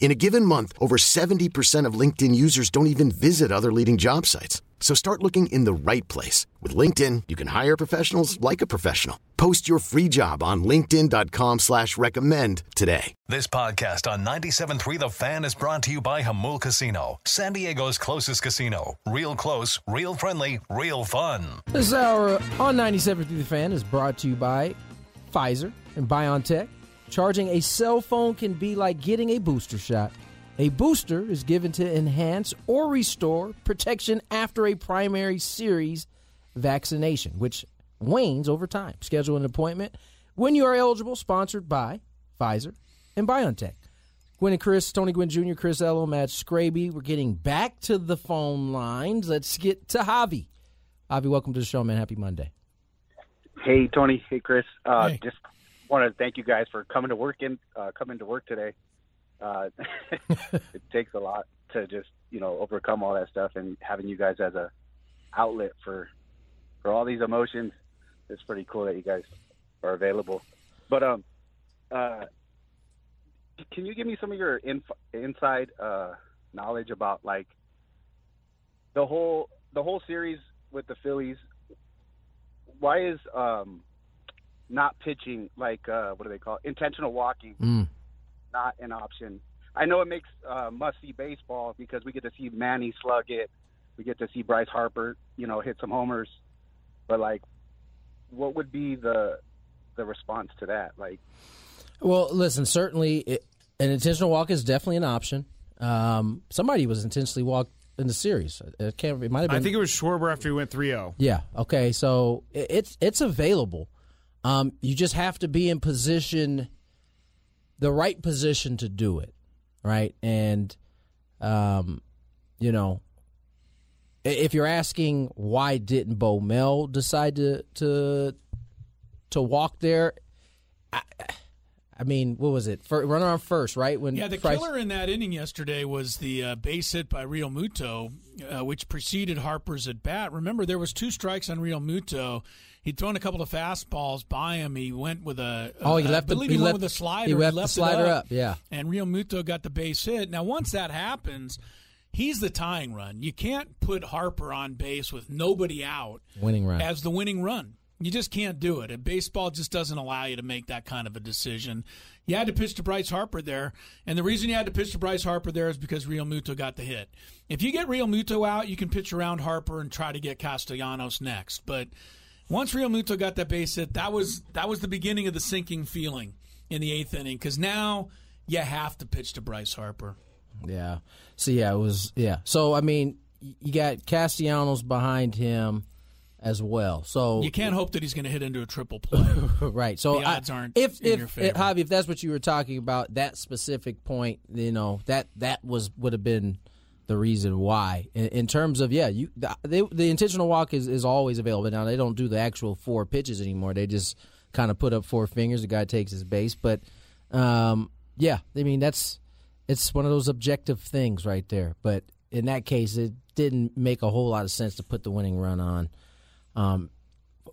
In a given month, over 70% of LinkedIn users don't even visit other leading job sites. So start looking in the right place. With LinkedIn, you can hire professionals like a professional. Post your free job on linkedin.com slash recommend today. This podcast on 97.3 The Fan is brought to you by Jamul Casino, San Diego's closest casino. Real close, real friendly, real fun. This hour on 97.3 The Fan is brought to you by Pfizer and BioNTech. Charging a cell phone can be like getting a booster shot. A booster is given to enhance or restore protection after a primary series vaccination, which wanes over time. Schedule an appointment when you are eligible, sponsored by Pfizer and BioNTech. Gwynn and Chris, Tony Gwynn Jr., Chris Ello, Matt Scraby. We're getting back to the phone lines. Let's get to Javi. Javi, welcome to the show, man. Happy Monday. Hey, Tony. Hey, Chris. Uh, Hey. Just want to thank you guys for coming to work in uh, coming to work today. Uh, it takes a lot to just you know overcome all that stuff, and having you guys as a outlet for for all these emotions. It's pretty cool that you guys are available. But um, uh, can you give me some of your inf- inside uh, knowledge about like the whole the whole series with the Phillies? Why is um not pitching like uh what do they call it? intentional walking Mm. not an option i know it makes uh must see baseball because we get to see manny slug it we get to see bryce harper you know hit some homers but like what would be the the response to that like Well, listen, certainly it, an intentional walk is definitely an option. Um, somebody was intentionally walked in the series. It can't. It might have been. I think it was Schwarber after he went oh. 3-0. Yeah. Okay. So it, it's it's available. Um, you just have to be in position, the right position to do it, right? And, um, you know, if you're asking why didn't Bo Mel decide to to to walk there, I, I mean, what was it? For, runner on first, right? When Yeah, the Price- killer in that inning yesterday was the uh, base hit by Realmuto, uh, which preceded Harper's at bat. Remember, there was two strikes on Realmuto. He'd thrown a couple of fastballs by him. He went with a Oh, he I left the- believe he he, went left- with a slider. he left the it slider up, yeah. and Realmuto got the base hit. Now, once that happens, he's the tying run. You can't put Harper on base with nobody out winning run. as the winning run. You just can't do it. And baseball just doesn't allow you to make that kind of a decision. You had to pitch to Bryce Harper there, and the reason you had to pitch to Bryce Harper there is because Realmuto got the hit. If you get Realmuto out, you can pitch around Harper and try to get Castellanos next. But once Realmuto got that base hit, that was that was the beginning of the sinking feeling in the eighth inning because now you have to pitch to Bryce Harper. Yeah. So yeah, it was yeah. So I mean, you got Castellanos behind him as well. So You can't hope that he's going to hit into a triple play. right. So The I- odds aren't if in if your if, Javi, if that's what you were talking about, that specific point, you know that that was would have been the reason why. In, in terms of yeah, you the, the intentional walk is is always available. Now they don't do the actual four pitches anymore. They just kind of put up four fingers. The guy takes his base, but um, yeah, I mean that's it's one of those objective things right there. But in that case, it didn't make a whole lot of sense to put the winning run on. Um,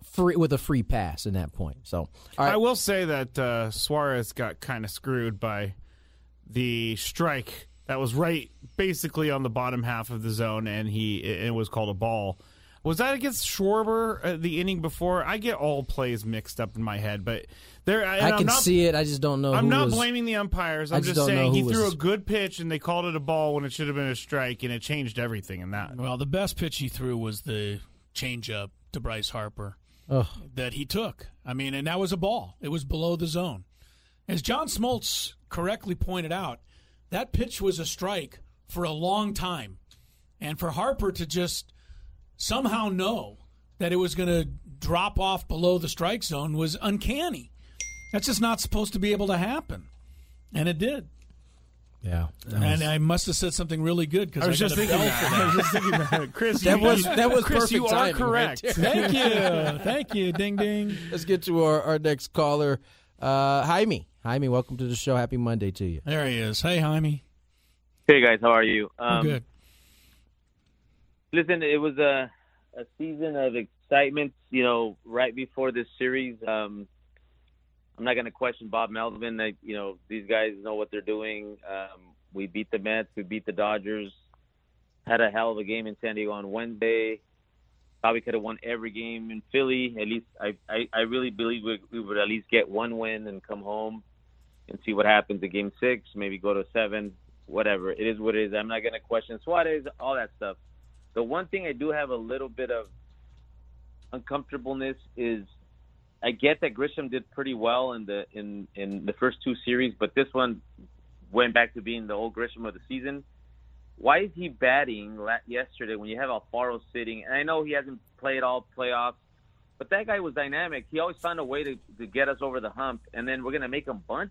free with a free pass in that point. So. I will say that uh, Suarez got kind of screwed by the strike that was right basically on the bottom half of the zone, and he it was called a ball. Was that against Schwarber uh, the inning before? I get all plays mixed up in my head, but there I can see it. I just don't know. I'm who not was, blaming the umpires. I I'm just just, saying he who threw a good pitch and they called it a ball when it should have been a strike, and it changed everything in that. Well, the best pitch he threw was the changeup to Bryce Harper. Ugh. that he took. I mean, and that was a ball. It was below the zone. As John Smoltz correctly pointed out, that pitch was a strike for a long time. And for Harper to just somehow know that it was going to drop off below the strike zone was uncanny. That's just not supposed to be able to happen. And it did. Yeah. And I must have said something really good because I was just thinking that. I was just thinking that. Chris, That you, was- that was Chris, perfect you are timing right correct. there. Thank you. Thank you. Ding, ding. Let's get to our, our next caller. Uh, Jaime. Jaime, welcome to the show. Happy Monday to you. There he is. Hey, Jaime. Hey guys, how are you? We're Um, good. Listen, it was a a season of excitement. You know, right before this series, um, I'm not going to question Bob Melvin. I, you know, these guys know what they're doing. Um, we beat the Mets. We beat the Dodgers. Had a hell of a game in San Diego on Wednesday. Probably could have won every game in Philly. At least I, I, I really believe we, we would at least get one win and come home and see what happens in Game Six. Maybe go to seven. Whatever it is, what it is. I'm not going to question Suarez, all that stuff. The one thing I do have a little bit of uncomfortableness is I get that Grisham did pretty well in the in in the first two series, but this one went back to being the old Grisham of the season. Why is he batting yesterday when you have Alfaro sitting? And I know he hasn't played all playoffs, but that guy was dynamic. He always found a way to, to get us over the hump, and then we're gonna make him bunt.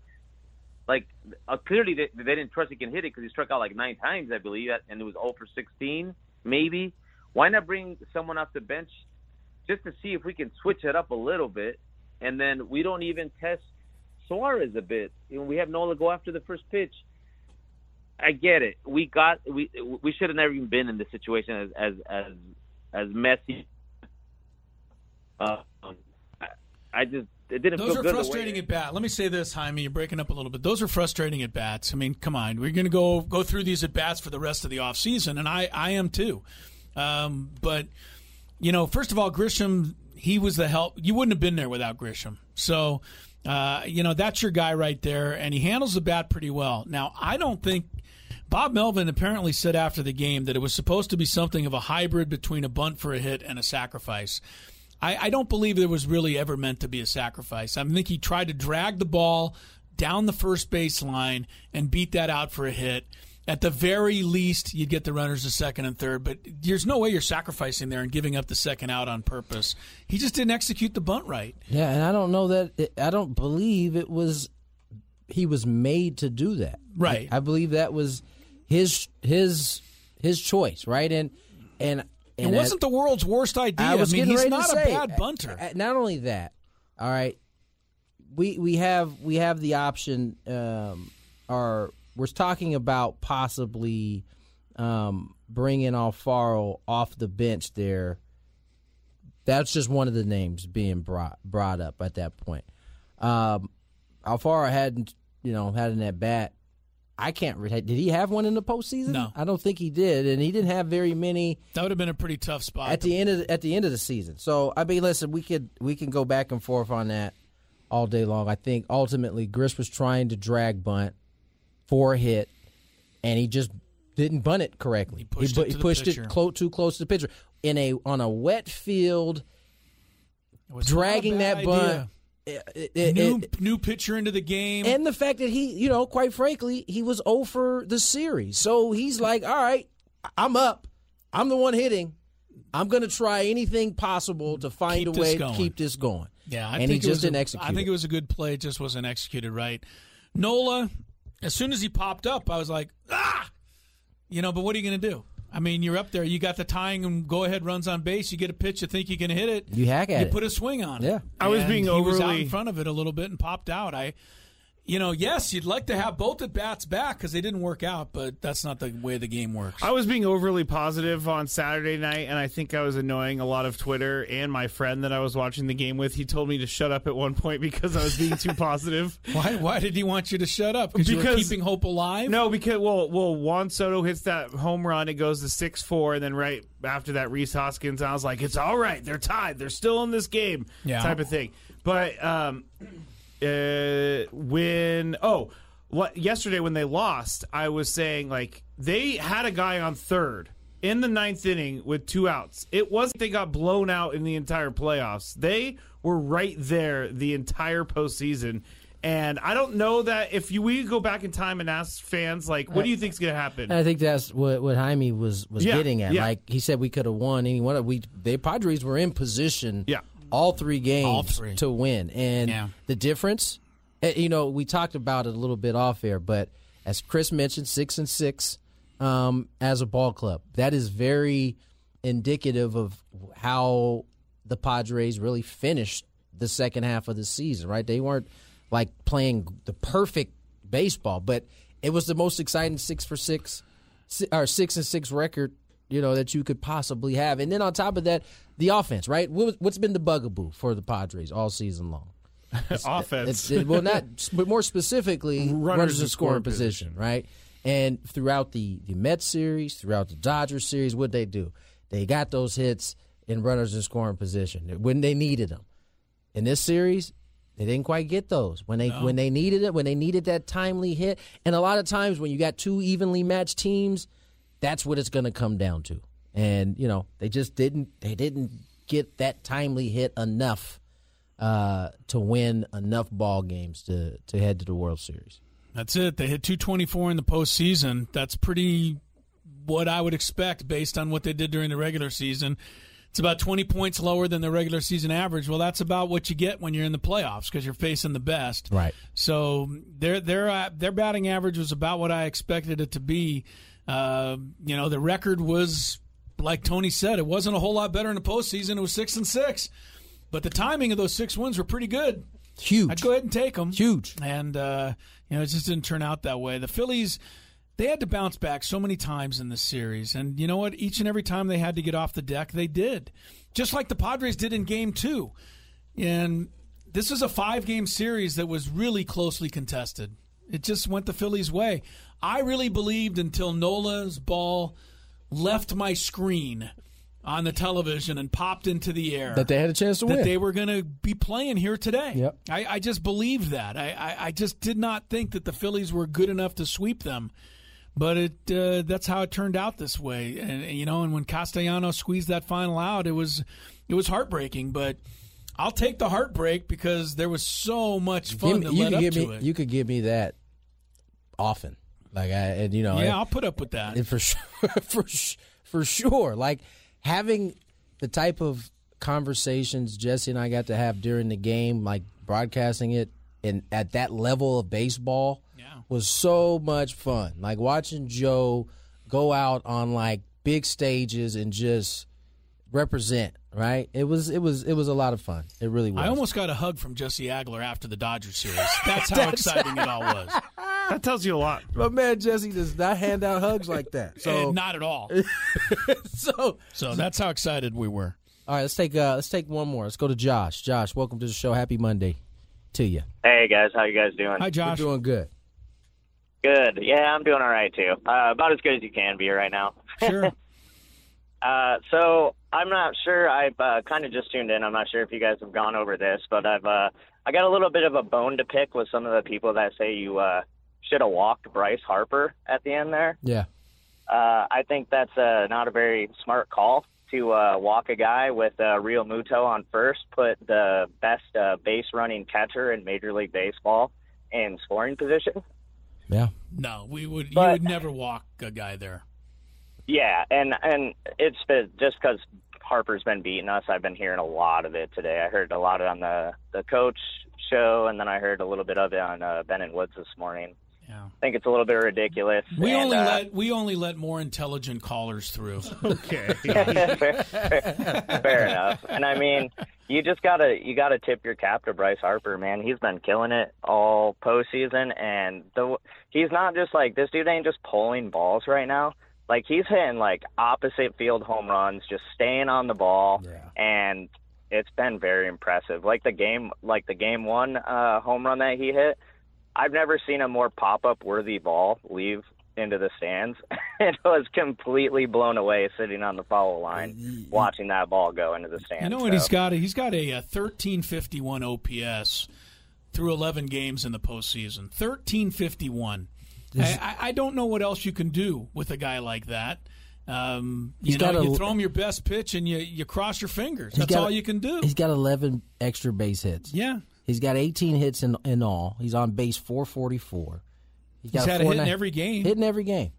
Like uh, clearly they, they didn't trust he can hit it because he struck out like nine times, I believe, and it was 0 for 16, maybe. Why not bring someone off the bench just to see if we can switch it up a little bit, and then we don't even test Suarez a bit. You know, we have Nola go after the first pitch. I get it. We got we we should have never even been in this situation as as as as messy. Uh, I just it didn't Those are frustrating at bat. Let me say this, Jaime. You're breaking up a little bit. Those are frustrating at bats. I mean, come on. We're going to go go through these at bats for the rest of the offseason, and I, I am too. Um, but, you know, first of all, Grisham, he was the help. You wouldn't have been there without Grisham. So, uh, you know, that's your guy right there, and he handles the bat pretty well. Now, I don't think. Bob Melvin apparently said after the game that it was supposed to be something of a hybrid between a bunt for a hit and a sacrifice. I, I don't believe it was really ever meant to be a sacrifice. I think he tried to drag the ball down the first base line and beat that out for a hit. At the very least, you'd get the runners to second and third, but there's no way you're sacrificing there and giving up the second out on purpose. He just didn't execute the bunt right. Yeah, and I don't know that it, I don't believe it was he was made to do that. Right. I, I believe that was his his his choice, right? And and It wasn't the world's worst idea. I was mean, getting he's ready not to a say, bad bunter. uh, Not only that, all right. We we have we have the option. Um, or we're talking about possibly um, bringing Alfaro off the bench there. That's just one of the names being brought brought up at that point. Um, Alfaro hadn't, you know, had an at bat. I can't. Re- did he have one in the postseason? No. I don't think he did, and he didn't have very many That would have been a pretty tough spot. at the end of the, at the end of the season. So I mean, listen, we could we can go back and forth on that all day long. I think ultimately Grish was trying to drag bunt for a hit, and he just didn't bunt it correctly. He pushed bu- it he pushed it close too close to the pitcher in a on a wet field, It was not a dragging that bunt. idea. It- it- it- New, it- new pitcher into the game. and the fact that he, you know, quite frankly, he was over the series. So he's like, all right, I'm up. I'm the one hitting. I'm going to try anything possible to find Keep a way to keep this going. Yeah, I and think he it just was didn't execute. I think it. it was a good play, it just wasn't executed right. Nola, as soon as he popped up, I was like, ah, you know. But what are you going to do? I mean, you're up there. You got the tying and go ahead runs on base. You get a pitch, you think you can hit it. You hack at you it. put a swing on it. Yeah. I was And being he was out in front of it a little bit and popped out. I, you know, yes, you'd like to have both at bats back because they didn't work out, but that's not the way the game works. I was being overly positive on Saturday night, and I think I was annoying a lot of Twitter and my friend that I was watching the game with. He told me to shut up at one point because I was being too positive. why? Why did he want you to shut up? Because you were keeping hope alive. No, because well, well, Juan Soto hits that home run. It goes to six four, and then right after that, Rhys Hoskins. I was like, it's all right. They're tied. They're still in this game. Yeah. type of thing. But um, uh, when oh, what yesterday when they lost, I was saying like they had a guy on third in the ninth inning with two outs. It wasn't they got blown out in the entire playoffs. They were right there the entire postseason. And I don't know that if you we go back in time and ask fans like, what do you think is going to happen? And I think that's what what Jaime was was Yeah, getting at. yeah. Like he said, we could have won any one. of We the Padres were in position. Yeah. All three games All three. to win, and Yeah. the difference. eh, You know, we talked about it a little bit off air, but as Chris mentioned, six and six um, as a ball club. That is very indicative of how the Padres really finished the second half of the season. Right? They weren't like playing the perfect baseball, but it was the most exciting six for six or six and six record, you know, that you could possibly have. And then on top of that, the offense, right? What, what's been the bugaboo for the Padres all season long? Offense. It's, it, well, not, but more specifically, runners, in scoring position, right? And throughout the the Mets series, throughout the Dodgers series, what they do? They got those hits in runners in scoring position when they needed them. In this series, they didn't quite get those when they when they needed it, when they needed that timely hit. And a lot of times, when you got two evenly matched teams, that's what it's going to come down to. And you know, they just didn't they didn't get that timely hit enough uh, to win enough ball games to to head to the World Series. That's it. They hit 224 in the postseason. That's pretty what I would expect based on what they did during the regular season. It's about 20 points lower than the regular season average. Well, that's about what you get when you're in the playoffs because you're facing the best. Right. So their their uh, their batting average was about what I expected it to be. Uh, you know, the record was like Tony said, it wasn't a whole lot better in the postseason. It was six and six, but the timing of those six wins were pretty good. Huge. I'd go ahead and take them. Huge. And, uh, you know, it just didn't turn out that way. The Phillies, they had to bounce back so many times in this series. And you know what? Each and every time they had to get off the deck, they did. Just like the Padres did in game two. And this is a five game series that was really closely contested. It just went the Phillies' way. I really believed until Nola's ball left my screen on the television and popped into the air That they had a chance to win. that win. they were going to be playing here today. Yep. I, I just believed that. I, I, I just did not think that the Phillies were good enough to sweep them. But it uh, that's how it turned out this way. And you know, and when Castellano squeezed that final out, it was it was heartbreaking. But I'll take the heartbreak because there was so much fun me- that you led could up give to me it. you could give me that often. Like I and you know yeah, I'll put up with that. for sure for for sure like having the type of conversations Jesse and I got to have during the game like broadcasting it and at that level of baseball Yeah. was so much fun like watching Joe go out on like big stages and just represent right it was it was it was a lot of fun it really was I almost got a hug from Jesse Agler after the Dodgers series. That's how exciting it all was. that tells you a lot. my man Jesse does not hand out hugs like that so And not at all. so So that's how excited we were. All right, let's take uh let's take one more. Let's go to Josh. Josh, welcome to the show. Happy Monday to you. Hey guys, how you guys doing? Hi, Josh. We're doing good. Good. Yeah, I'm doing all right too. Uh, about as good as you can be right now. Sure. Uh, so I'm not sure. I've uh, kind of just tuned in. I'm not sure if you guys have gone over this, but I've uh, I got a little bit of a bone to pick with some of the people that say you uh, should have walked Bryce Harper at the end there. Yeah. Uh, I think that's uh, not a very smart call to uh, walk a guy with uh, Realmuto on first, put the best uh, base running catcher in Major League Baseball in scoring position. Yeah. No, we would. you would never walk a guy there. Yeah, and and it's just because Harper's been beating us. I've been hearing a lot of it today. I heard a lot on the the coach show, and then I heard a little bit of it on uh, Ben and Woods this morning. Yeah. I think it's a little bit ridiculous. We and, only uh, let we only let more intelligent callers through. Okay. fair, fair enough. And I mean, you just gotta you gotta tip your cap to Bryce Harper, man. He's been killing it all postseason, and the he's not just like this dude ain't just pulling balls right now. Like he's hitting like opposite field home runs, just staying on the ball, and it's been very impressive. Like the game, like the game one uh, home run that he hit. I've never seen a more pop up worthy ball leave into the stands. it was completely blown away sitting on the foul line watching that ball go into the stands. You know what So, he's got? He's got a, uh 1351 OPS through 11 games in the postseason. 1351. I, I, I don't know what else you can do with a guy like that. Um, He's you know, got a- you throw him your best pitch and you, you cross your fingers. He's That's got all you can do. He's got 11 extra base hits. Yeah. He's got 18 hits in in all. He's on base 444. He's got had a four hit in every game. Hit in every game.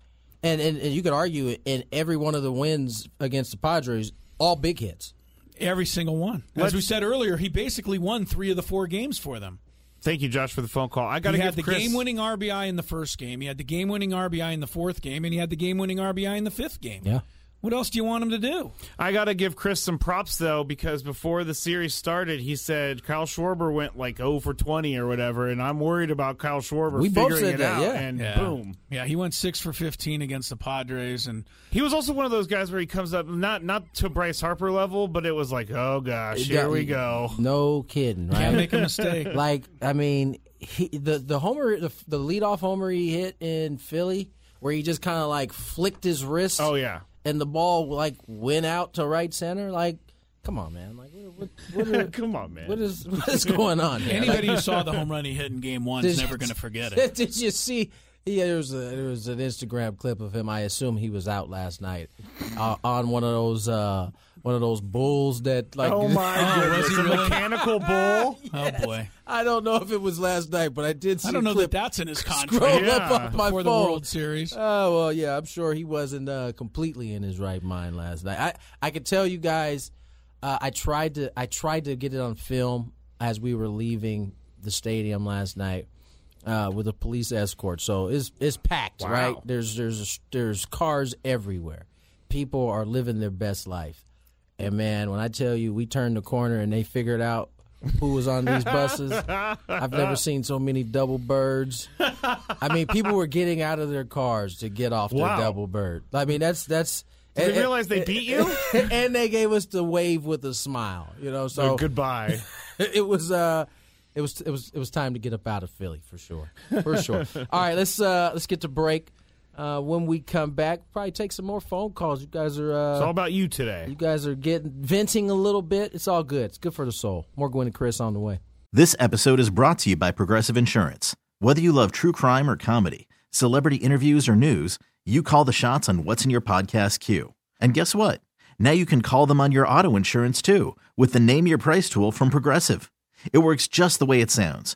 And, and and you could argue in every one of the wins against the Padres, all big hits. Every single one. As Let's- we said earlier, he basically won three of the four games for them. Thank you, Josh, for the phone call. I got to He give had the Chris. game-winning RBI in the first game. He had the game-winning RBI in the fourth game, and he had the game-winning RBI in the fifth game. Yeah. What else do you want him to do? I got to give Chris some props though because before the series started, he said Kyle Schwarber went like 0 for 20 or whatever, and I'm worried about Kyle Schwarber We both figuring said it that, out. yeah. And Yeah. boom, Yeah, he went six for fifteen against the Padres, and he was also one of those guys where he comes up not not to Bryce Harper level, but it was like, oh gosh, here we go. No kidding, right? can't make a mistake. like I mean, he, the the homer, the, the leadoff homer he hit in Philly, where he just kind of like flicked his wrist. Oh yeah, and the ball like went out to right center. Like, come on, man! Like, what, what, what are, come on, man. what is what is going on? Here? Anybody Like, who saw the home run he hit in Game One is never going to forget it. Did you see? Yeah, there was a, there was an Instagram clip of him. I assume he was out last night uh, on one of those uh, one of those bulls that like. oh my Oh, goodness, was he a really? mechanical bull. Oh boy, I don't know if it was last night, but I did see. I don't know a that that's in his scroll contract Yeah. up on my before the. World Series. Oh well, yeah, I'm sure he wasn't uh, completely in his right mind last night. I I could tell you guys, uh, I tried to I tried to get it on film as we were leaving the stadium last night uh, with a police escort. So it's it's packed, Wow. right? There's there's there's cars everywhere. People are living their best life, and man, when I tell you, we turned the corner and they figured out. Who was on these buses? I've never seen so many double birds. I mean, people were getting out of their cars to get off Wow. their double bird. I mean, that's that's. Did and- they realize they beat you? and they gave us the wave with a smile. You know, so So goodbye. it was uh, it was it was it was time to get up out of Philly for sure, for sure. All right, let's uh, let's get to break. Uh, when we come back, probably take some more phone calls. You guys are uh, It's all about you today. you guys are getting venting a little bit. It's all good. It's good for the soul. More Gwynn and Chris on the way. This episode is brought to you by Progressive Insurance. Whether you love true crime or comedy, celebrity interviews or news, you call the shots on what's in your podcast queue. And guess what? Now you can call them on your auto insurance too with the Name Your Price tool from Progressive. It works just the way it sounds.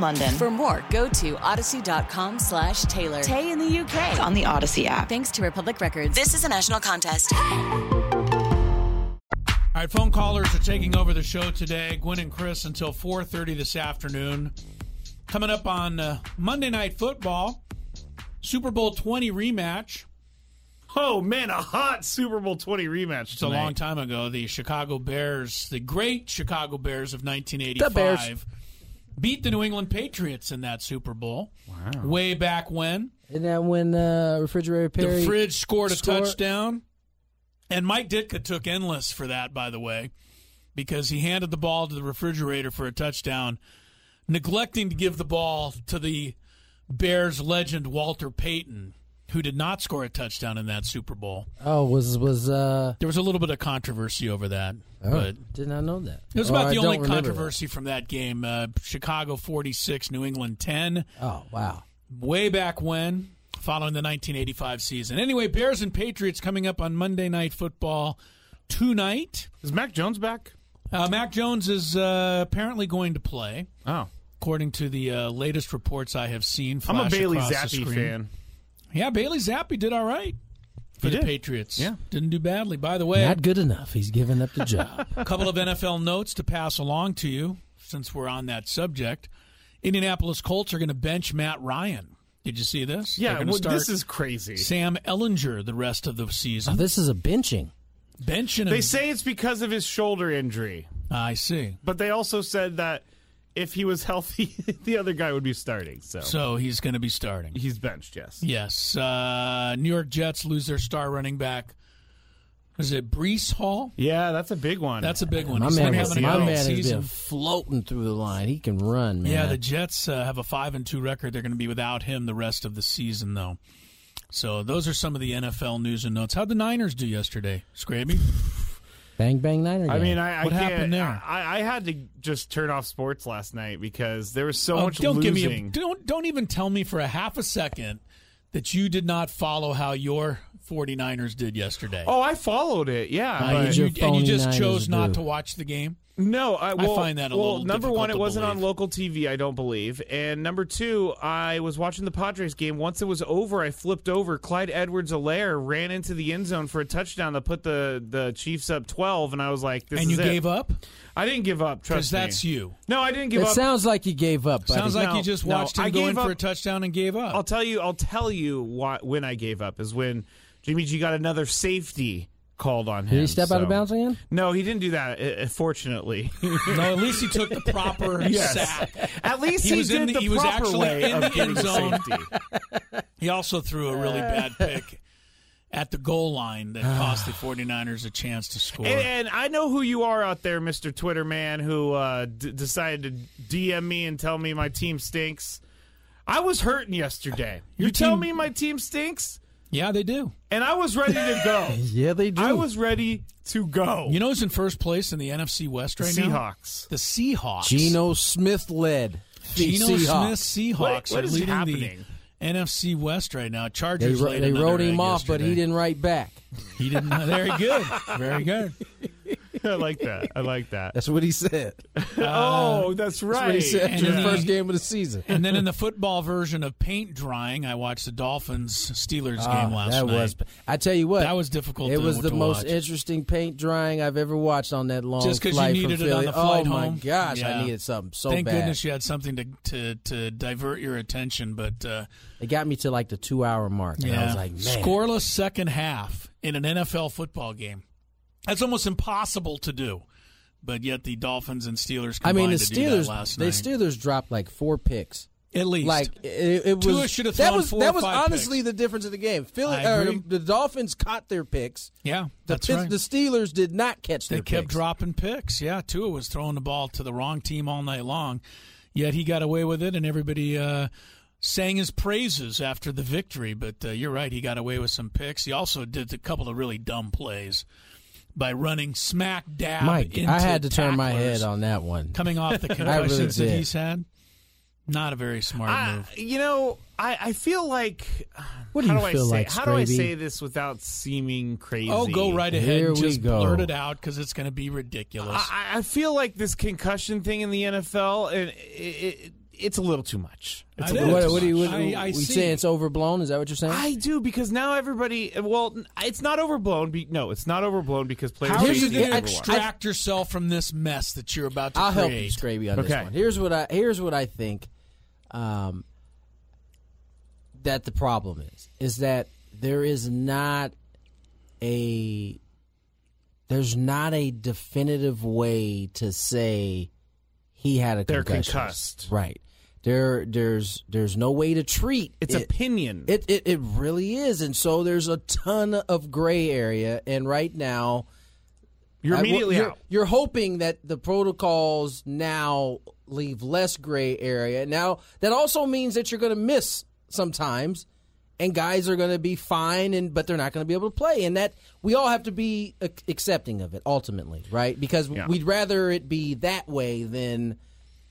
London. For more, go to audacy.com slash Taylor. Tay in the UK. on the Audacy app. Thanks to Republic Records. This is a national contest. All right, phone callers are taking over the show today. Gwen and Chris until 4:30 this afternoon. Coming up on uh, Monday Night Football, Super Bowl 20 rematch. Oh man, a hot Super Bowl 20 rematch. It's a long time ago. The Chicago Bears, the great Chicago Bears of 1985, The Bears. Beat the New England Patriots in that Super Bowl. Wow. Way back when. Isn't that when uh, refrigerator Perry? The Fridge scored a scored- touchdown. And Mike Ditka took endless for that, by the way, because he handed the ball to the refrigerator for a touchdown, neglecting to give the ball to the Bears legend Walter Payton, who did not score a touchdown in that Super Bowl. Oh, was was uh? There was a little bit of controversy over that, Oh, but did not know that. it was about I the don't only remember that. controversy from that game. Uh, Chicago 46, New England 10. Oh wow. way back when, following the 1985 season. Anyway, Bears and Patriots coming up on Monday Night Football tonight. Is Mac Jones back? Uh, Mac Jones is uh, apparently going to play, Oh, according to the uh, latest reports I have seen. I'm a flash Bailey Zappe fan. Yeah, Bailey Zappe did all right for He the did. Patriots. Yeah. didn't do badly. By the way, Not good enough. He's giving up the job. a couple of NFL notes to pass along to you since we're on that subject. Indianapolis Colts are going to bench Matt Ryan. Did you see this? Yeah, well, start this is crazy. Sam Ehlinger the rest of the oh, season. this is a benching. Benching They him. say it's because of his shoulder injury, I see. but they also said that if he was healthy, the other guy would be starting. So, So he's going to be starting. he's benched. Yes. Yes. Uh, New York Jets lose their star running back. Is it Breece Hall? Yeah, that's a big one. That's a big one. My He's man, was, my man has season. been floating through the line. He can run, man. Yeah, the Jets uh, have a five and two record. They're going to be without him the rest of the season, though. So those are some of the NFL news and notes. How'd the Niners do yesterday, Scraby? Bang bang Niner. I mean, I, I What can't, happened there? I, I had to just turn off sports last night because there was so Oh, much don't losing. give me a, don't don't even tell me for a half a second that you did not follow how your 49ers did yesterday. oh, I followed it. Yeah, Uh, but- and, you, and you just 49ers chose not do. to watch the game. No, I, well, find that a well, little number one, it to wasn't on local TV, I don't believe, and number two, I was watching the Padres game. Once it was over, I flipped over. Clyde Edwards-Helaire ran into the end zone for a touchdown that put the the Chiefs up twelve, and I was like, "This and is you it. gave up I didn't give up. because Trust me. that's you. No, I didn't give up. it up. sounds like you gave up. Buddy. Sounds like No, you just no, watched him I go gave in for up- a touchdown and gave up. I'll tell you. I'll tell you why, when I gave up is when Jimmy G got another safety called on him. Did he step out of bounds again? No, he didn't do that. uh, Fortunately, no, at least he took the proper Yes. sack. At least He he, was did in the- the he was actually way in of the getting end zone. safety. He also threw a really bad pick at the goal line that cost the 49ers a chance to score. And, and I know who you are out there, Mister Twitter man, who uh, d- decided to DM me and tell me my team stinks. I was hurting yesterday. Your you tell me my team stinks, yeah, they do. and I was ready to go. Yeah, they do. I was ready to go. You know who's in first place in the NFC West right now? The Seahawks. The Seahawks. Geno Smith led. the Geno Seahawks. Smith Seahawks What- what are is leading happening? the NFC West right now. They, Chargers ro- laid they another wrote him egg off, but he didn't write back. He didn't. Very good. Very good. I like that. I like that. That's what he said. oh, that's That's right. what he said And after the first game of the season. And then in the football version of paint drying, I watched the Dolphins Steelers Ah, game last that night. was. I tell you what, That was difficult It to- was the to most watch. interesting paint drying I've ever watched on that long Just 'cause you flight needed from it on Philly. the flight oh my home. gosh, Yeah. I needed something so Thank bad. goodness you had something to to, to divert your attention, but uh, It got me to like the two hour mark, and yeah, I was like, man, scoreless second half in an NFL football game. That's almost impossible to do. But yet the Dolphins and Steelers. I mean, combined the to do that Steelers, last the. Steelers dropped like four picks. At least, Like it, it Tua was should have that thrown was four that was honestly picks. the difference of the game. Philly, I agree. the, the Dolphins caught their picks. yeah, The, that's Pitts- right. the Steelers did not catch They kept picks. dropping picks. Yeah, Tua was throwing the ball to the wrong team all night long. Yet he got away with it, and everybody uh, sang his praises after the victory. But uh, you're right, he got away with some picks. He also did a couple of really dumb plays by running smack dab. Mike, into I had to turn my tacklers. head on that one. coming off the really that he's had. Not a very smart I, move. you know, I, I feel like. What do how you do I feel say, like, How do I say this without seeming crazy? Oh, go right ahead Here and just go. blurt it out because it's going to be ridiculous. I, I feel like this concussion thing in the NFL, and it, it, it's a little too much. It's a It little What, is. too what do you? What, I- I we see. saying it's overblown? Is that what you're saying? I do because now everybody. Well, it's not overblown. Be, no, it's not overblown because players. How are you going to number one. extract yourself from this mess that you're about to I'll help you, Scraby, on this one. Here's what I here's what I think um, that the problem is is that there is not a there's not a definitive way to say he had a They're concussed. Right. There there's there's no way to treat It's it. opinion. It, it it really is, and so there's a ton of gray area. And right now, You're I- immediately you're, out. You're hoping that the protocols now leave less gray area. Now that also means that you're going to miss sometimes, and guys are going to be fine, and but they're not going to be able to play. And that we all have to be accepting of it ultimately, right? Because Yeah. we'd rather it be that way than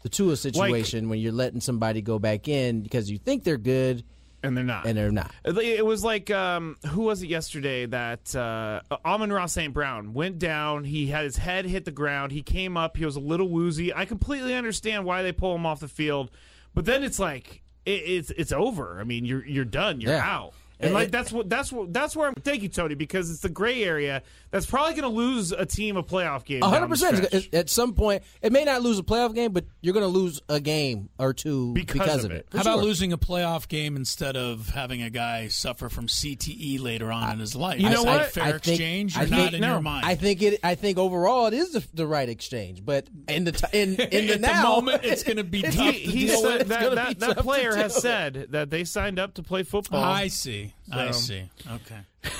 the Tua situation when you're letting somebody go back in because you think they're good. and they're not. and they're not. It was like um, who was it yesterday that uh, Amon-Ra St. Brown went down. He had his head hit the ground. He came up. He was a little woozy. I completely understand why they pull him off the field, but then it's like it, it's it's over. I mean, you're you're done. You're Yeah. out. And like eh, eh. that's what that's what that's where I'm. Thank you, Tony, because it's the gray area that's probably going to lose a team a playoff game. A 100. percent. At- At some point, it may not lose a playoff game, but you're going to lose a game or two Because of of it. it. For How about losing a playoff game instead of having a guy suffer from CTE later on in his life? You know Is that what? Fair I think- exchange. I You're think- not in no. your mind. I think it. I think overall it is the, the right exchange, but in the t- in in the At the moment, it's gonna be tough he, to he deal said with. It's that, that, that tough to player has said that they signed up to play football. I see. I So- see. Okay.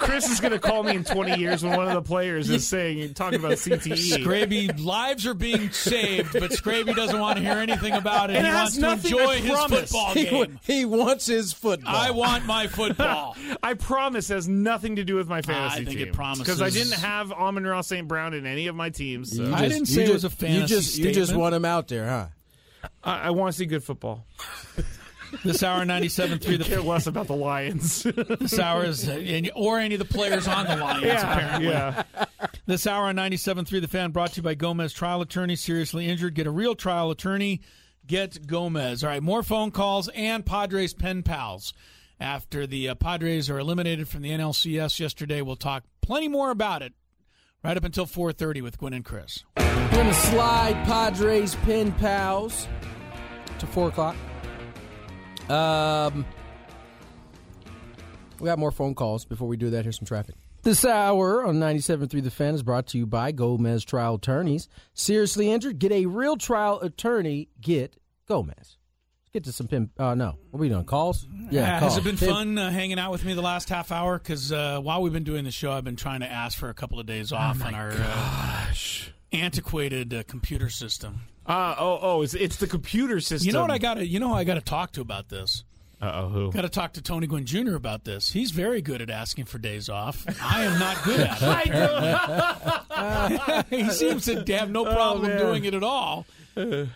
Chris is going to call me in 20 years when one of the players is saying talking about. CTE. Scraby lives are being saved, but Scraby doesn't want to hear anything about it. And he wants to enjoy I his promise. football he, game. he wants his football. I want my football. I promise it has nothing to do with my fantasy I think team. it promises- because I didn't have Amon-Ra St. Brown in any of my teams. So. You I didn't you say it was a fantasy You just you just want him out there, huh? I, I want to see good football. This hour 97.3 the Care less about the Lions. This hour is, or any of the players on the Lions, apparently. yeah. This hour on 97.3 The Fan brought to you by Gomez Trial Attorney. Seriously injured, get a real trial attorney. Get Gomez. All right, more phone calls and Padres pen pals. After the uh, Padres are eliminated from the NLCS yesterday, we'll talk plenty more about it right up until 4.30 with Gwen and Chris. We're going to slide Padres pen pals to 4 o'clock. Um, we got more phone calls. Before we do that, here's some traffic. This hour on 97.3 The Fan is brought to you by Gomez Trial Attorneys. Seriously injured? Get a real trial attorney. Get Gomez. Let's get to some pin. Uh, no. What are we doing? Calls? Yeah, Uh, calls. has it been Pen- fun uh, hanging out with me the last half hour? Because uh, while we've been doing the show, I've been trying to ask for a couple of days off on our uh, antiquated uh, computer system. Uh, oh, oh, it's, it's the computer system. You know what I got to? You know who I got to talk to about this? Uh oh, who? Got to talk to Tony Gwynn Jr. about this. He's very good at asking for days off. I am not good at it. he seems to have no problem man. doing it at all.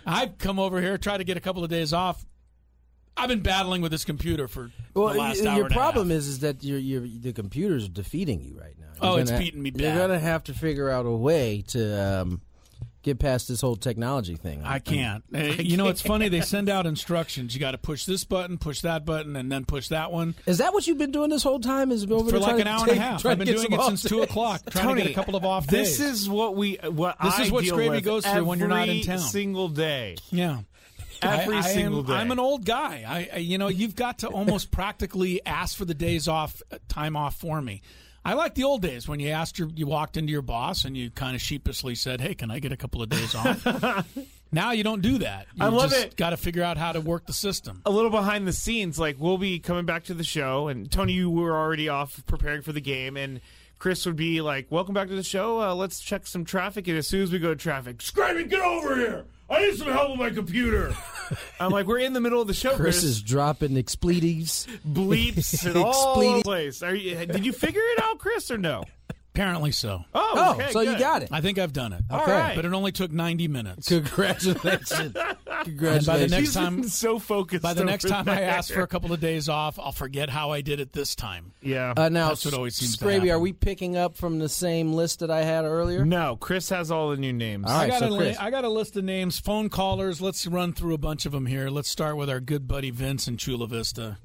I've come over here, try to get a couple of days off. I've been battling with this computer for Well, the last hour your and a problem half. is is that your your the computer's defeating you right now. Oh, You're it's gonna- beating me You're gonna have to figure out a way to um, get past this whole technology thing. I can't. Uh, you know, it's funny. They send out instructions. You got to push this button, push that button, and then push that one Is that what you've been doing this whole time? Is over for like an hour take- and a half. I've been doing it off since two o'clock, trying to get a couple of off This days. is what we what This I is what deal Scraby goes through when you're not in every town. Single day, yeah. every I, I single am, day. I'm an old guy. I, I, you know, you've got to almost practically ask for the days off, uh, time off for me. I like the old days when you asked your, you walked into your boss and you kind of sheepishly said, "Hey, can I get a couple of days off?" now you don't do that. You I love just it. Got to figure out how to work the system. a little behind the scenes, like we'll be coming back to the show, and Tony, you were already off preparing for the game, and Chris would be like, "Welcome back to the show. Uh, let's check some traffic." And as soon as we go to traffic, Scrappy, get over here! I need some help with my computer. I'm like, we're in the middle of the show, Chris Chris. is dropping expletives. bleeps and all over Expletive- the place. Are you, did you figure it out, Chris, or no? Apparently so. Oh, Oh, okay, so you good. got it. I think I've done it. All Okay. right. But it only took 90 minutes. Congratulations! Congratulations! And by the next He's time- so focused. By the next over time I ask for a couple of days off, I'll forget how I did it this time. yeah. uh, now, That's what always seems to Scraby, happen. are we picking up from the same list that I had earlier? no, Chris has all the new names. All right, I got so a li- Chris. I got a list of names, phone callers. Let's run through a bunch of them here. Let's start with our good buddy Vince in Chula Vista.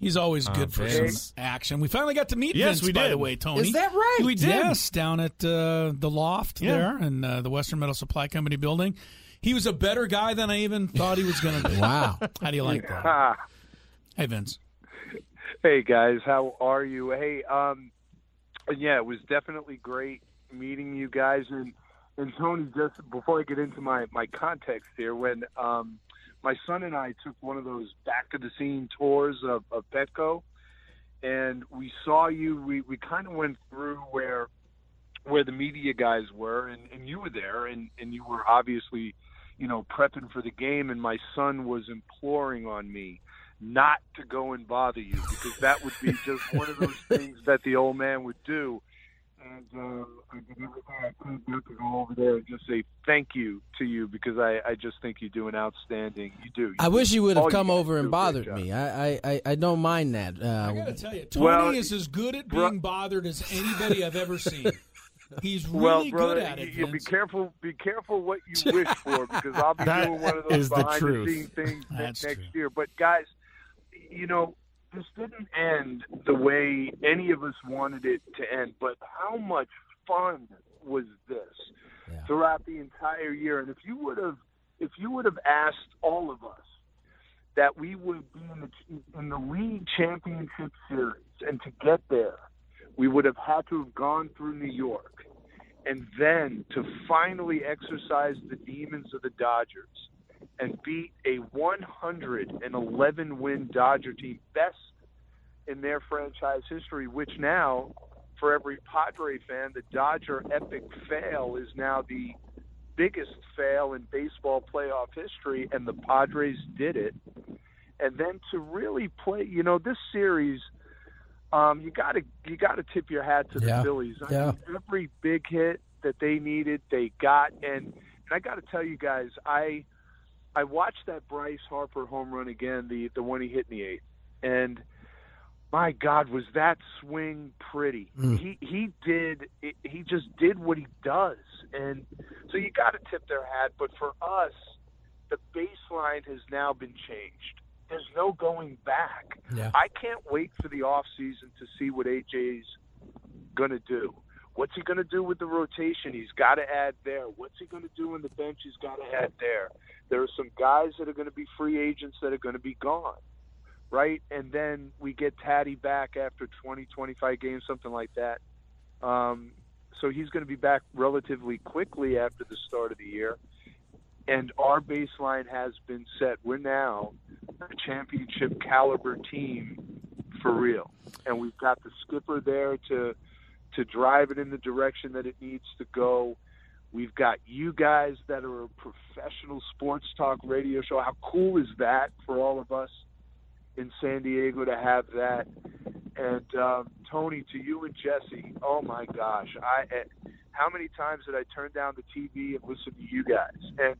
He's always good for Vince. some action. We finally got to meet Yes, Vince, we by the way, Tony. Is that right? We did. Yes, down at uh, the loft Yeah. there in uh, the Western Metal Supply Company building. He was a better guy than I even thought he was going to be. Wow. How do you like that? Ah, Hey, Vince. hey guys, how are you? Hey, um, yeah, it was definitely great meeting you guys. And and Tony, just before I get into my my context here, when um, my son and I took one of those back to the scene tours of, of Petco, and we saw you. We we kind of went through where where the media guys were, and, and you were there, and, and you were obviously, you know, prepping for the game. And my son was imploring on me not to go and bother you because that would be just one of those things that the old man would do. And um, I did everything I could not to go over there and just say thank you to you because I, I just think you do an outstanding. You do. You I do. wish you would have All come over and bothered me. I, I, I, I don't mind that. Uh, I got to tell you, Tony Well, is as good at bro- being bothered as anybody I've ever seen. He's really Well, brother, good at it. you, you be careful. Be careful what you wish for because I'll be doing one of those is the behind the, truth. scene things ne- That's next true. year. But guys, you know, this didn't end the way any of us wanted it to end. But how much fun was this Yeah. throughout the entire year? And if you would have, if you would have asked all of us that we would be in the in the league championship series, and to get there, we would have had to have gone through New York, and then to finally exercise the demons of the Dodgers and beat a 111 win Dodger team, best in their franchise history. Which now, for every Padre fan, the Dodger epic fail is now the biggest fail in baseball playoff history, and the Padres did it. And then to really play, you know, this series, um, you got to you got to tip your hat to the Yeah. Phillies. I Yeah. mean, every big hit that they needed, they got. And and I got to tell you guys, I I watched that Bryce Harper home run again, the the one he hit in the eighth, and my God, was that swing pretty? Mm. He he did he just did what he does, and so you got to tip their hat. But for us, the baseline has now been changed. There's no going back. Yeah. I can't wait for the off season to see what AJ's going to do. What's he going to do with the rotation? He's got to add there. What's he going to do in the bench? He's got to add there. There are some guys that are going to be free agents that are going to be gone, right? And then we get Tatis back after 20, 25 games, something like that. Um, so he's going to be back relatively quickly after the start of the year. And our baseline has been set. We're now a championship caliber team for real. And we've got the skipper there to to drive it in the direction that it needs to go. We've got you guys that are a professional sports talk radio show. How cool is that for all of us in San Diego to have that? And um, Tony, to you and Jesse, oh my gosh, I eh, how many times did I turn down the TV and listen to you guys? And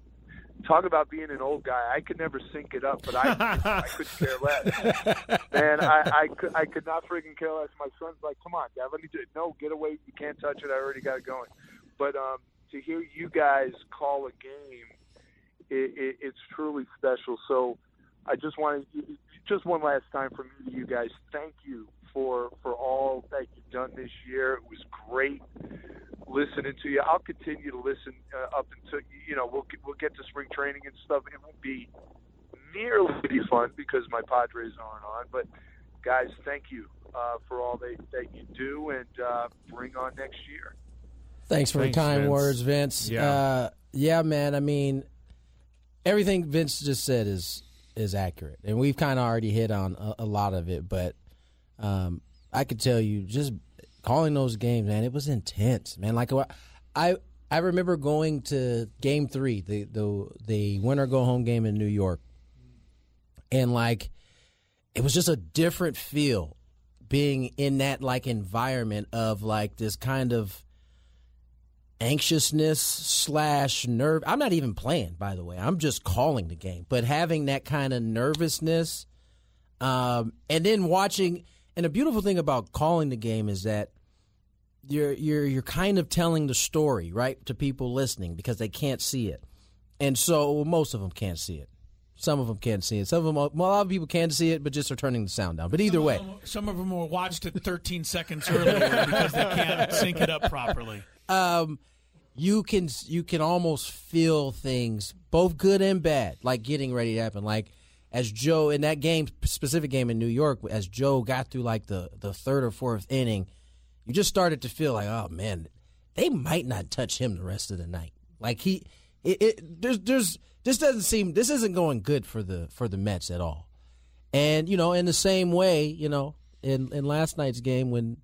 talk about being an old guy. I could never sync it up, but I I could care less. Man, I, I could I could not freaking care less. My son's like, "Come on, Dad, let me do it." No, get away! You can't touch it. I already got it going. But um, to hear you guys call a game, it, it, it's truly special. So I just want to just one last time from me to you guys. Thank you for for all that you've done this year. It was great listening to you. I'll continue to listen uh, up until you know we'll get, we'll get to spring training and stuff. It won't be nearly as fun because my Padres aren't on. But guys, thank you uh, for all that that you do, and uh, bring on next year. Thanks for Thanks, the kind Vince. words, Vince. Yeah. Uh, yeah, man. I mean, everything Vince just said is is accurate, and we've kind of already hit on a, a lot of it. But um, I could tell you, just calling those games, man, it was intense, man. Like I, I remember going to Game Three, the the the winner go home game in New York, and like it was just a different feel being in that like environment of like this kind of anxiousness slash nerve. I'm not even playing, by the way. I'm just calling the game, but having that kind of nervousness, um, and then watching. And the beautiful thing about calling the game is that you're you're you're kind of telling the story right to people listening because they can't see it, and so well, most of them can't see it. Some of them can't see it. Some of them, well, a lot of people can see it, but just are turning the sound down. But either way, Some of them were watched it 13 seconds earlier because they can't sync it up properly. um, you can you can almost feel things both good and bad like getting ready to happen like as joe in that game specific game in new york as joe got through like the the third or fourth inning you just started to feel like oh man they might not touch him the rest of the night like he it, it there's there's this doesn't seem this isn't going good for the for the mets at all and you know in the same way you know in in last night's game when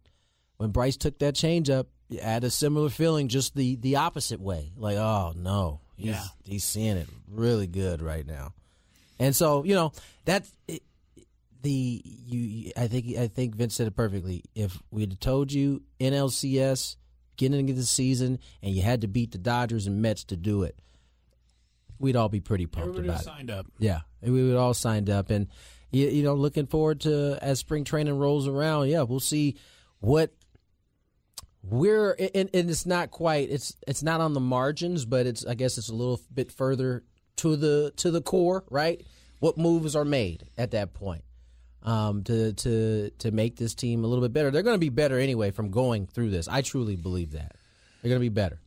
when Bryce took that change up, you had a similar feeling, just the the opposite way. Like, oh no, he's Yeah. he's seeing it really good right now, and so you know that's it, the you. I think I think Vince said it perfectly. If we'd have told you NLCS beginning of the season and you had to beat the Dodgers and Mets to do it, we'd all be pretty pumped Everybody about it. signed up. Yeah, we would all signed up, and you, you know, looking forward to as spring training rolls around. Yeah, we'll see what we're and, and it's not quite it's it's not on the margins, but it's I guess it's a little bit further to the to the core, right? What moves are made at that point um, to to to make this team a little bit better? They're going to be better anyway from going through this. I truly believe that they're going to be better.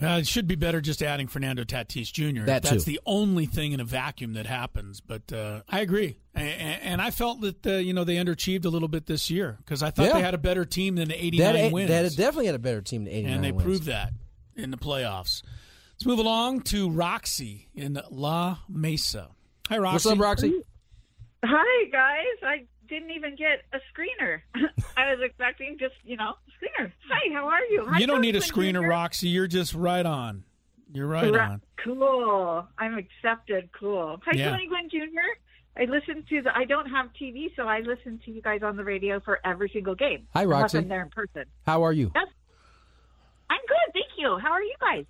Uh, it should be better just adding Fernando Tatis Jr. That That's too. the only thing in a vacuum that happens. But uh, I agree, and, and I felt that uh, you know they underachieved a little bit this year because I thought Yeah. they had a better team than the 89 That, wins, that definitely had a better team than 89 and they wins. proved that in the playoffs. Let's move along to Roxy in La Mesa. Hi, Roxy. What's up, Roxy? Hi guys, I didn't even get a screener. I was expecting just you know screener. Hi, how are you? Hi, You don't need a screener, Jr. Roxy. You're just right on. You're right Ra- on. Cool. I'm accepted. Cool. Hi, Yeah. Tony Gwynn Jr. I listen to the. I don't have TV, so I listen to you guys on the radio for every single game. Hi, Roxy. I'm there in person. How are you? That's, I'm good, thank you. How are you guys?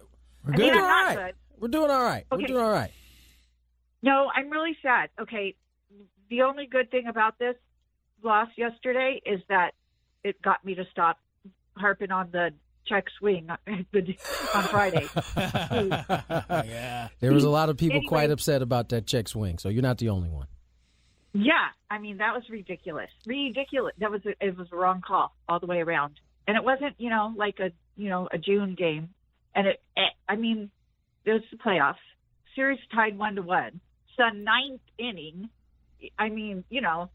We're I doing mean, I'm all good. We're doing all right. We're doing all right. No, I'm really sad. Okay, the only good thing about this loss yesterday is that it got me to stop harping on the check swing on Friday. yeah. There was a lot of people Anyway. quite upset about that check swing, so you're not the only one. Yeah, I mean that was ridiculous. Ridiculous. That was a, it was a wrong call all the way around, and it wasn't you know like a you know a June game, and it. it I mean, it was the playoffs. Series tied one to one. It's the ninth inning. I mean, you know,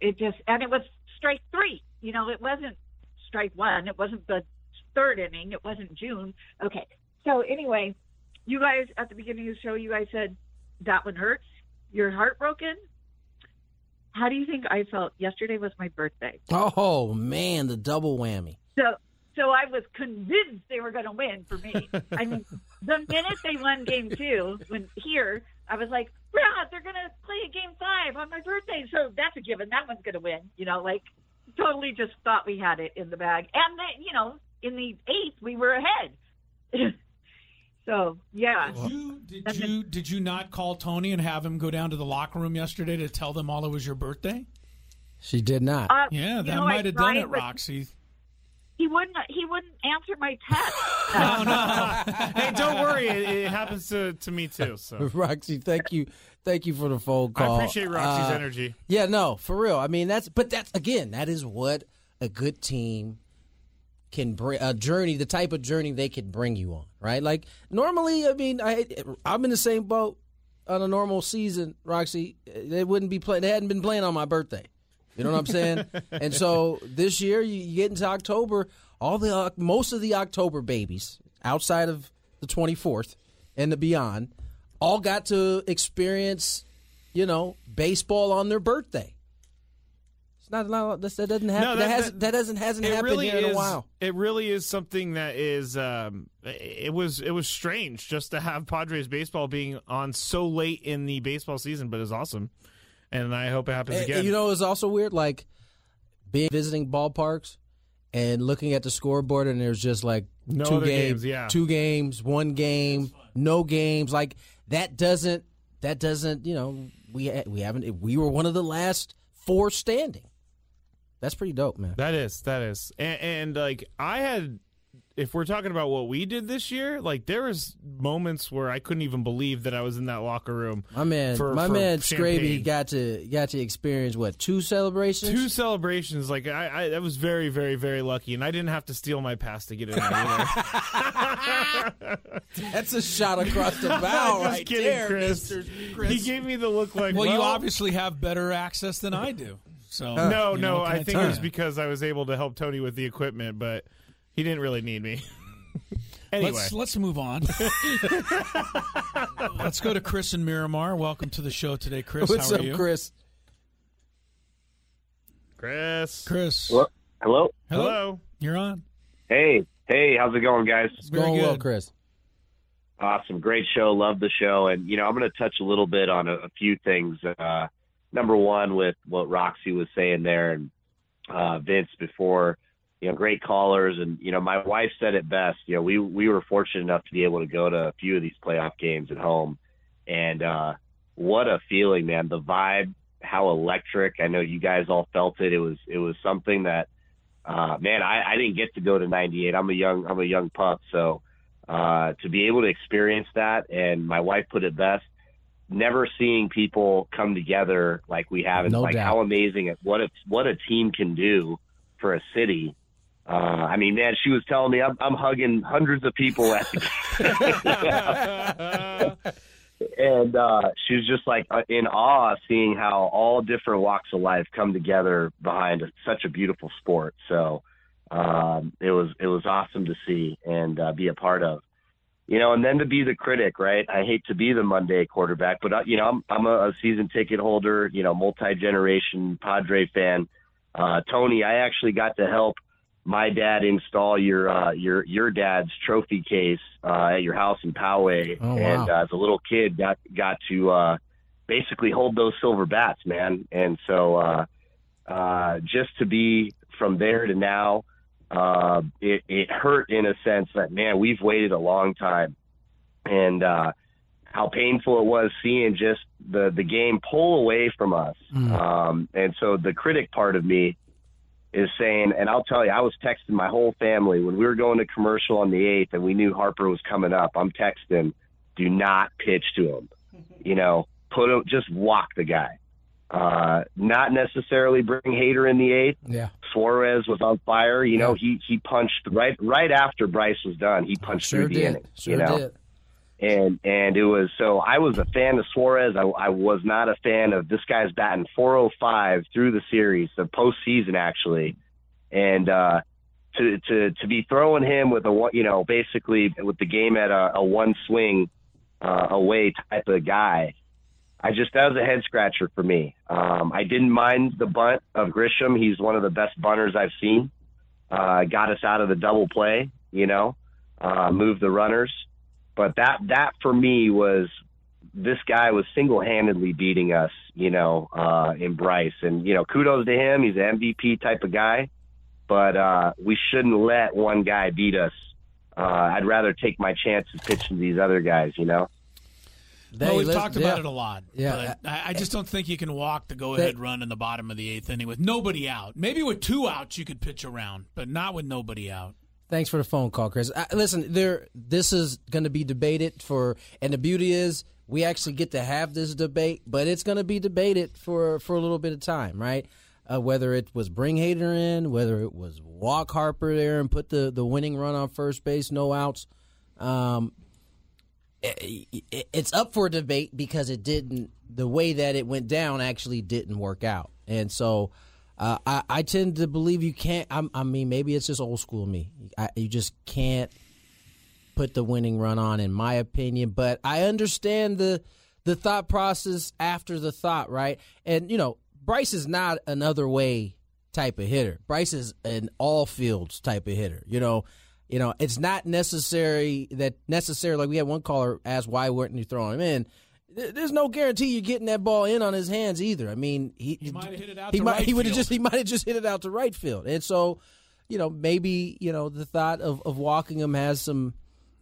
it just and it was strike three. You know, it wasn't strike one. It wasn't the third inning. It wasn't June. Okay. So anyway, you guys at the beginning of the show, you guys said that one hurts. You're heartbroken. How do you think I felt? Yesterday was my birthday. Oh man, the double whammy. So so I was convinced they were going to win for me. I mean, the minute they won game two, when here, I was like, yeah, they're going to play a game five on my birthday. So that's a given. That one's going to win. You know, like totally just thought we had it in the bag. And then, you know, in the eighth, we were ahead. so yeah. Did you, did you did you not call Tony and have him go down to the locker room yesterday to tell them all it was your birthday? She did not. Uh, Yeah, that know, might have done it, but Roxy. He wouldn't. He wouldn't answer my text. No, no. hey, don't worry. It, it happens to, to me too. So Roxy, thank you, thank you for the phone call. I appreciate Roxy's Uh, energy. Yeah, no, for real. I mean, that's but that's again, that is what a good team can bring a journey, the type of journey they could bring you on, right? Like normally, I mean, I I'm in the same boat on a normal season, Roxy. They wouldn't be playing. They hadn't been playing on my birthday. You know what I'm saying? and so this year, you, get into October, all the uh, most of the October babies outside of the 24th and the beyond, all got to experience, you know, baseball on their birthday. It's not, not that doesn't happen. No, that, that- has, that- that doesn't hasn't happened really here in a while. It really is something that is. Um, it was it was strange just to have Padres baseball being on so late in the baseball season, but it's awesome, and I hope it happens And- again. you know, it's also weird, like being visiting ballparks and looking at the scoreboard, and there's just like No two games, games, yeah. two games, one game, no games. Like that doesn't that doesn't you know we we haven't we were one of the last four standing. That's pretty dope, man. That is, that is, and, and like I had, if we're talking about what we did this year, like there was moments where I couldn't even believe that I was in that locker room. My man, for- my for man champagne. Scraby got to got to experience what two celebrations? Two celebrations, like I, I, I was very, very, very lucky, and I didn't have to steal my pass to get in there. That's a shot across the bow Just right kidding, there, Chris. Mr. Chris. He gave me the look like, well, well, you obviously have better access than I do. So no, no, I think it was because I was able to help Tony with the equipment, but he didn't really need me. anyway, Let's let's move on. let's go to Chris and Miramar. Welcome to the show today, Chris. What's How are up, you? Chris? Chris. Chris. Hello. Hello. Hello. You're on. Hey, hey, how's it going, guys? It's going well, Chris. Awesome, great show. Love the show, and you know I'm going to touch a little bit on a, a few things. Uh, number one, with what Roxy was saying there, and uh, Vince before, you know, great callers, and you know, my wife said it best. You know, we we were fortunate enough to be able to go to a few of these playoff games at home, and uh, what a feeling, man! The vibe, how electric. I know you guys all felt it. It was it was something that, uh, man, I, I didn't get to go to '98. I'm a young I'm a young pup, so uh, to be able to experience that, and my wife put it best. Never seeing people come together like we have, and No like doubt. how amazing it what a what a team can do for a city. Uh, I mean, man, she was telling me I'm, I'm hugging hundreds of people at the and uh, she was just like uh, in awe seeing how all different walks of life come together behind such a beautiful sport. So um, it was it was awesome to see and uh, be a part of. You know, and then to be the critic, right? I hate to be the Monday quarterback, but uh, you know, I'm I'm a, a season ticket holder, you know, multi generation Padre fan. Uh, Tony, I actually got to help my dad install your uh, your your dad's trophy case uh, at your house in Poway, Oh, wow. and uh, as a little kid, got got to uh, basically hold those silver bats, man. And so, uh, uh, just to be from there to now, uh, it it hurt in a sense that man, we've waited a long time, and uh, how painful it was seeing just the the game pull away from us. Um, and so the critic part of me is saying, and I'll tell you, I was texting my whole family when we were going to commercial on the eighth, and we knew Harper was coming up. I'm texting, do not pitch to him. You know, put him, just walk the guy. Uh, not necessarily bring Hader in the eighth. Yeah. Suarez was on fire. You know, he he punched right right after Bryce was done. He punched Sure through the did. inning. Sure you know, did. And and it was so I was a fan of Suarez. I, I was not a fan of this guy's batting 405 through the series, the postseason actually, and uh, to to to be throwing him with a you know, basically with the game at a, a one swing uh, away type of guy. I just that was a head scratcher for me. Um, I didn't mind the bunt of Grisham. He's one of the best bunters I've seen. Uh, got us out of the double play, you know, uh, moved the runners. But that that for me was this guy was single handedly beating us, you know, uh, in Bryce. And you know, kudos to him. He's an MVP type of guy. But uh, we shouldn't let one guy beat us. Uh, I'd rather take my chances pitching these other guys, you know. well, we've let's- talked about yeah. it a lot. Yeah. but I, I just don't think you can walk the go-ahead run in the bottom of the eighth inning with nobody out. Maybe with two outs you could pitch around, but not with nobody out. Thanks for the phone call, Chris. Uh, listen, there. This is going to be debated for, and the beauty is we actually get to have this debate, but it's going to be debated for for a little bit of time, right? Uh, whether it was bring Hader in, whether it was walk Harper there and put the the winning run on first base, no outs. Um, it- it- it's up for debate because it didn't. The way that it went down actually didn't work out, and so. Uh, I, I tend to believe you can't. I, I mean, maybe it's just old school me. I, you just can't put the winning run on, in my opinion. But I understand the the thought process after the thought, right? And you know, Bryce is not another way type of hitter. Bryce is an all fields type of hitter. You know, you know, it's not necessary that necessarily. Like we had one caller ask why weren't you throwing him in. There- There's no guarantee you're getting that ball in on his hands either. I mean, he, He might have hit it out he to might right he would have just he might have just hit it out to right field. And so, you know, maybe you know the thought of, of walking him has some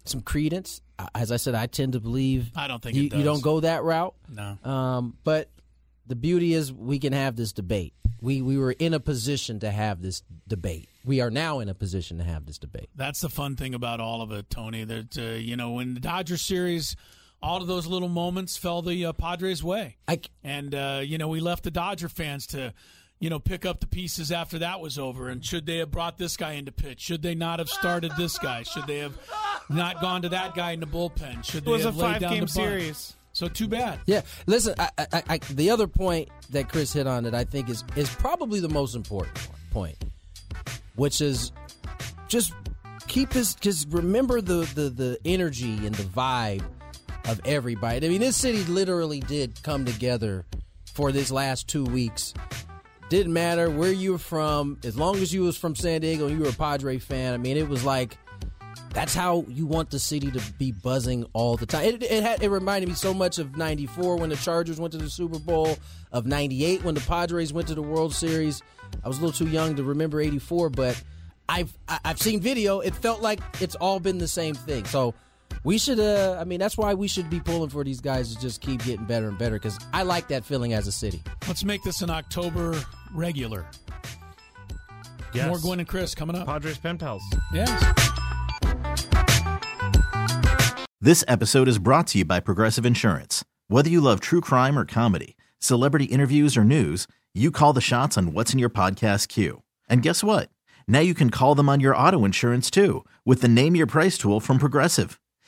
some credence. As I said, I tend to believe I don't think you, you don't go that route. No. Um, but the beauty is we can have this debate. We we were in a position to have this debate. We are now in a position to have this debate. That's the fun thing about all of it, Tony. That uh, you know, when the Dodger series, all of those little moments fell the uh, Padres' way, and uh, you know, we left the Dodger fans to, you know, pick up the pieces after that was over. And should they have brought this guy into pitch? Should they not have started this guy? Should they have not gone to that guy in the bullpen? Should It they was a have laid down five-game the bunt? series. So too bad. Yeah, listen. I, I, I, the other point that Chris hit on that I think is is probably the most important point, which is just keep this. Just remember the the the energy and the vibe of everybody. I mean, this city literally did come together for this last two weeks. Didn't matter where you were from, as long as you was from San Diego and you were a Padre fan. I mean, it was like that's how you want the city to be buzzing all the time. It, it had it reminded me so much of '94 when the Chargers went to the Super Bowl, of '98 when the Padres went to the World Series. I was a little too young to remember '84, but I've I've seen video. It felt like it's all been the same thing. So we should. Uh, I mean, that's why we should be pulling for these guys to just keep getting better and better. Because I like that feeling as a city. Let's make this an October regular. Yes. More Gwynn and Chris coming up. Padres pen pals. Yes. This episode is brought to you by Progressive Insurance. Whether you love true crime or comedy, celebrity interviews or news, you call the shots on what's in your podcast queue. And guess what? Now you can call them on your auto insurance too with the Name Your Price tool from Progressive.